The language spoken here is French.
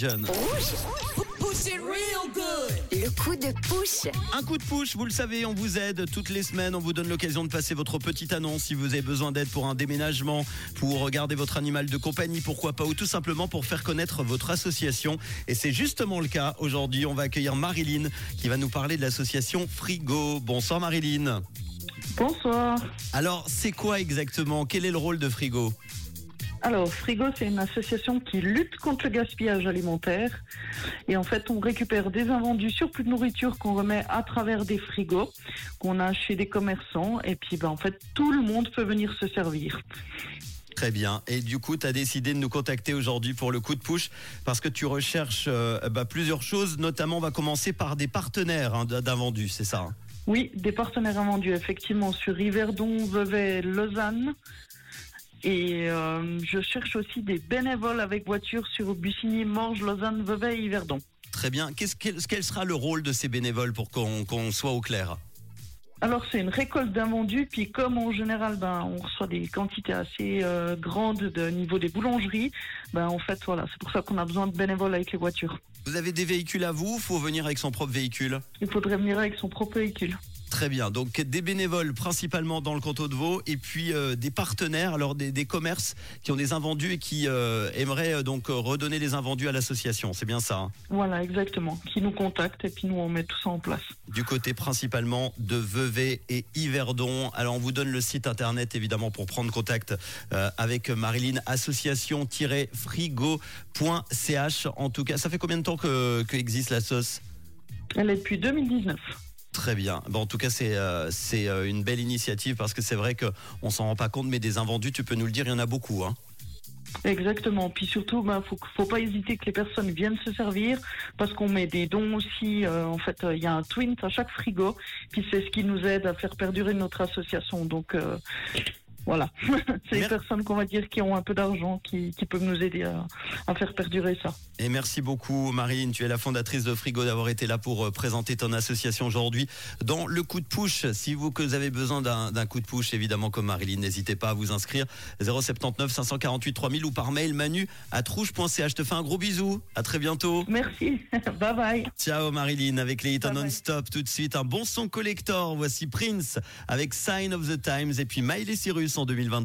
John. Le coup de push. Un coup de push, vous le savez, on vous aide toutes les semaines, on vous donne l'occasion de passer votre petite annonce si vous avez besoin d'aide pour un déménagement, pour regarder votre animal de compagnie, pourquoi pas, ou tout simplement pour faire connaître votre association. Et c'est justement le cas aujourd'hui. On va accueillir Marilyn qui va nous parler de l'association Frigo. Bonsoir Marilyn. Bonsoir. Alors, c'est quoi exactement? Quel est le rôle de Frigo? Alors, Frigo, c'est une association qui lutte contre le gaspillage alimentaire. Et en fait, on récupère des invendus surplus de nourriture qu'on remet à travers des frigos qu'on a chez des commerçants. Et puis, ben, en fait, tout le monde peut venir se servir. Très bien. Et du coup, tu as décidé de nous contacter aujourd'hui pour le coup de push parce que tu recherches euh, bah, plusieurs choses. Notamment, on va commencer par des partenaires hein, d'invendus, c'est ça hein? Oui, des partenaires invendus, effectivement, sur Yverdon, Vevey, Lausanne. Et euh, je cherche aussi des bénévoles avec voiture sur Bussigny, Morges, Lausanne, Vevey et Yverdon. Très bien. Qu'est-ce quel, quel sera le rôle de ces bénévoles pour qu'on qu'on soit au clair? Alors c'est une récolte d'invendus, puis comme en général ben, on reçoit des quantités assez euh, grandes de niveau des boulangeries, ben, en fait voilà, c'est pour ça qu'on a besoin de bénévoles avec les voitures. Vous avez des véhicules à vous? Faut venir avec son propre véhicule? Il faudrait venir avec son propre véhicule. Très bien. Donc des bénévoles principalement dans le canton de Vaud et puis euh, des partenaires, alors des, des, commerces qui ont des invendus et qui euh, aimeraient euh, donc redonner les invendus à l'association. C'est bien ça hein? Voilà, exactement. Qui nous contactent et puis nous on met tout ça en place. Du côté principalement de Vevey et Yverdon. Alors on vous donne le site internet évidemment pour prendre contact avec Marilyn. Association-frigo.ch. En tout cas, ça fait combien de temps que, que existe la sauce? Elle est depuis 2019. Très bien. En tout cas, c'est euh, euh, une belle initiative parce que c'est vrai qu'on s'en rend pas compte, mais des invendus, tu peux nous le dire, il y en a beaucoup. Hein. Exactement. Puis surtout, ben, faut, faut pas hésiter que les personnes viennent se servir parce qu'on met des dons aussi. Euh, en fait, il y a un twin à chaque frigo. Puis c'est ce qui nous aide à faire perdurer notre association. Donc voilà, c'est les personnes qu'on va dire qui ont un peu d'argent qui, qui, peuvent nous aider à, à, faire perdurer ça. Et merci beaucoup Marine, tu es la fondatrice de Frigo d'avoir été là pour euh, présenter ton association aujourd'hui dans le coup de push. Si vous, que vous avez besoin d'un coup de push, évidemment comme Marilyn, n'hésitez pas à vous inscrire 079 548 3000 ou par mail manu à trouche.ch. Je te fais un gros bisou, à très bientôt. Merci, bye bye. Ciao Marilyn avec les hits non-stop tout de suite. Un bon son collector, voici Prince avec Sign of the Times et puis Miley Cyrus en 2023.